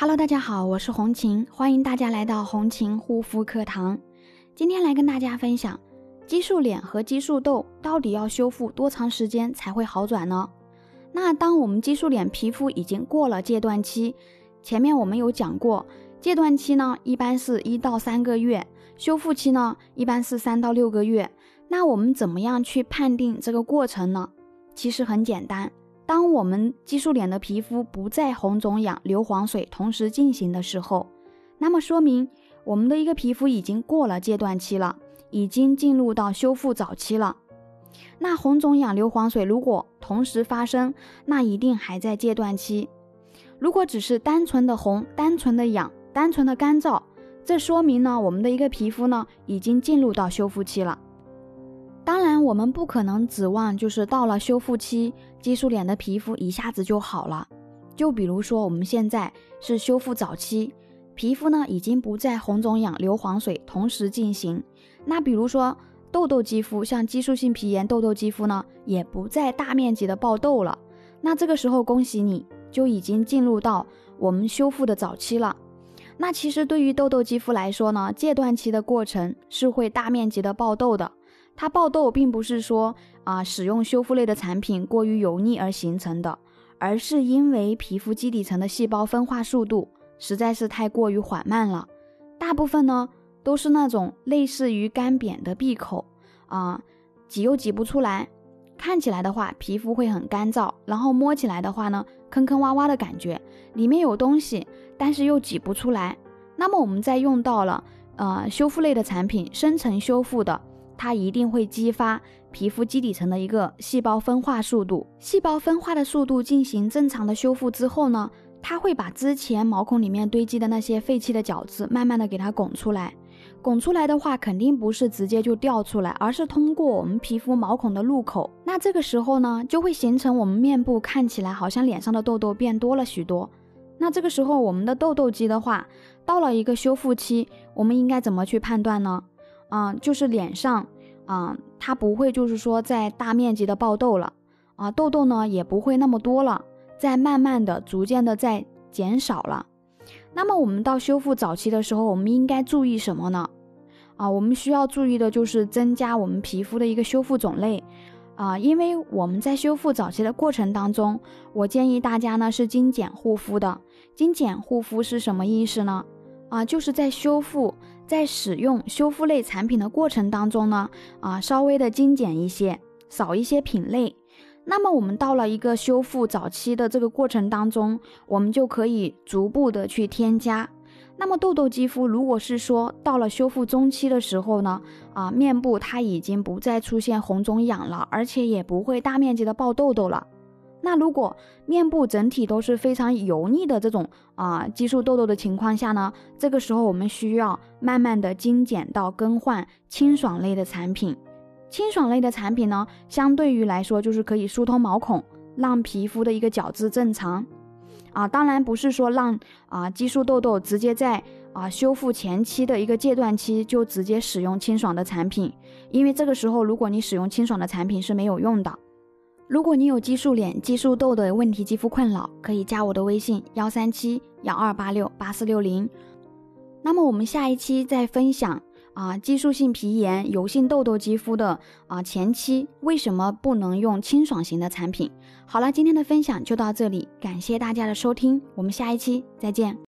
Hello，大家好，我是红琴，欢迎大家来到红琴护肤课堂。今天来跟大家分享，激素脸和激素痘到底要修复多长时间才会好转呢？那当我们激素脸皮肤已经过了戒断期，前面我们有讲过，戒断期呢一般是一到三个月，修复期呢一般是三到六个月。那我们怎么样去判定这个过程呢？其实很简单。当我们激素脸的皮肤不再红肿痒、流黄水同时进行的时候，那么说明我们的一个皮肤已经过了戒断期了，已经进入到修复早期了。那红肿痒、流黄水如果同时发生，那一定还在戒断期。如果只是单纯的红、单纯的痒、单纯的干燥，这说明呢，我们的一个皮肤呢已经进入到修复期了。当然，我们不可能指望就是到了修复期，激素脸的皮肤一下子就好了。就比如说我们现在是修复早期，皮肤呢已经不再红肿痒、流黄水同时进行。那比如说痘痘肌肤，像激素性皮炎痘痘肌肤呢，也不再大面积的爆痘了。那这个时候，恭喜你就已经进入到我们修复的早期了。那其实对于痘痘肌肤来说呢，戒断期的过程是会大面积的爆痘的。它爆痘并不是说啊使用修复类的产品过于油腻而形成的，而是因为皮肤基底层的细胞分化速度实在是太过于缓慢了。大部分呢都是那种类似于干瘪的闭口啊，挤又挤不出来，看起来的话皮肤会很干燥，然后摸起来的话呢坑坑洼洼的感觉，里面有东西，但是又挤不出来。那么我们在用到了呃修复类的产品，深层修复的。它一定会激发皮肤基底层的一个细胞分化速度，细胞分化的速度进行正常的修复之后呢，它会把之前毛孔里面堆积的那些废弃的角质慢慢的给它拱出来，拱出来的话肯定不是直接就掉出来，而是通过我们皮肤毛孔的入口，那这个时候呢，就会形成我们面部看起来好像脸上的痘痘变多了许多。那这个时候我们的痘痘肌的话，到了一个修复期，我们应该怎么去判断呢？啊，就是脸上，啊，它不会就是说在大面积的爆痘了，啊，痘痘呢也不会那么多了，在慢慢的、逐渐的在减少了。那么我们到修复早期的时候，我们应该注意什么呢？啊，我们需要注意的就是增加我们皮肤的一个修复种类，啊，因为我们在修复早期的过程当中，我建议大家呢是精简护肤的。精简护肤是什么意思呢？啊，就是在修复。在使用修复类产品的过程当中呢，啊，稍微的精简一些，少一些品类。那么我们到了一个修复早期的这个过程当中，我们就可以逐步的去添加。那么痘痘肌肤如果是说到了修复中期的时候呢，啊，面部它已经不再出现红肿痒了，而且也不会大面积的爆痘痘了。那如果面部整体都是非常油腻的这种啊激素痘痘的情况下呢，这个时候我们需要慢慢的精简到更换清爽类的产品。清爽类的产品呢，相对于来说就是可以疏通毛孔，让皮肤的一个角质正常。啊，当然不是说让啊激素痘痘直接在啊修复前期的一个阶段期就直接使用清爽的产品，因为这个时候如果你使用清爽的产品是没有用的。如果你有激素脸、激素痘的问题肌肤困扰，可以加我的微信幺三七幺二八六八四六零。那么我们下一期再分享啊，激素性皮炎、油性痘痘肌肤的啊前期为什么不能用清爽型的产品？好了，今天的分享就到这里，感谢大家的收听，我们下一期再见。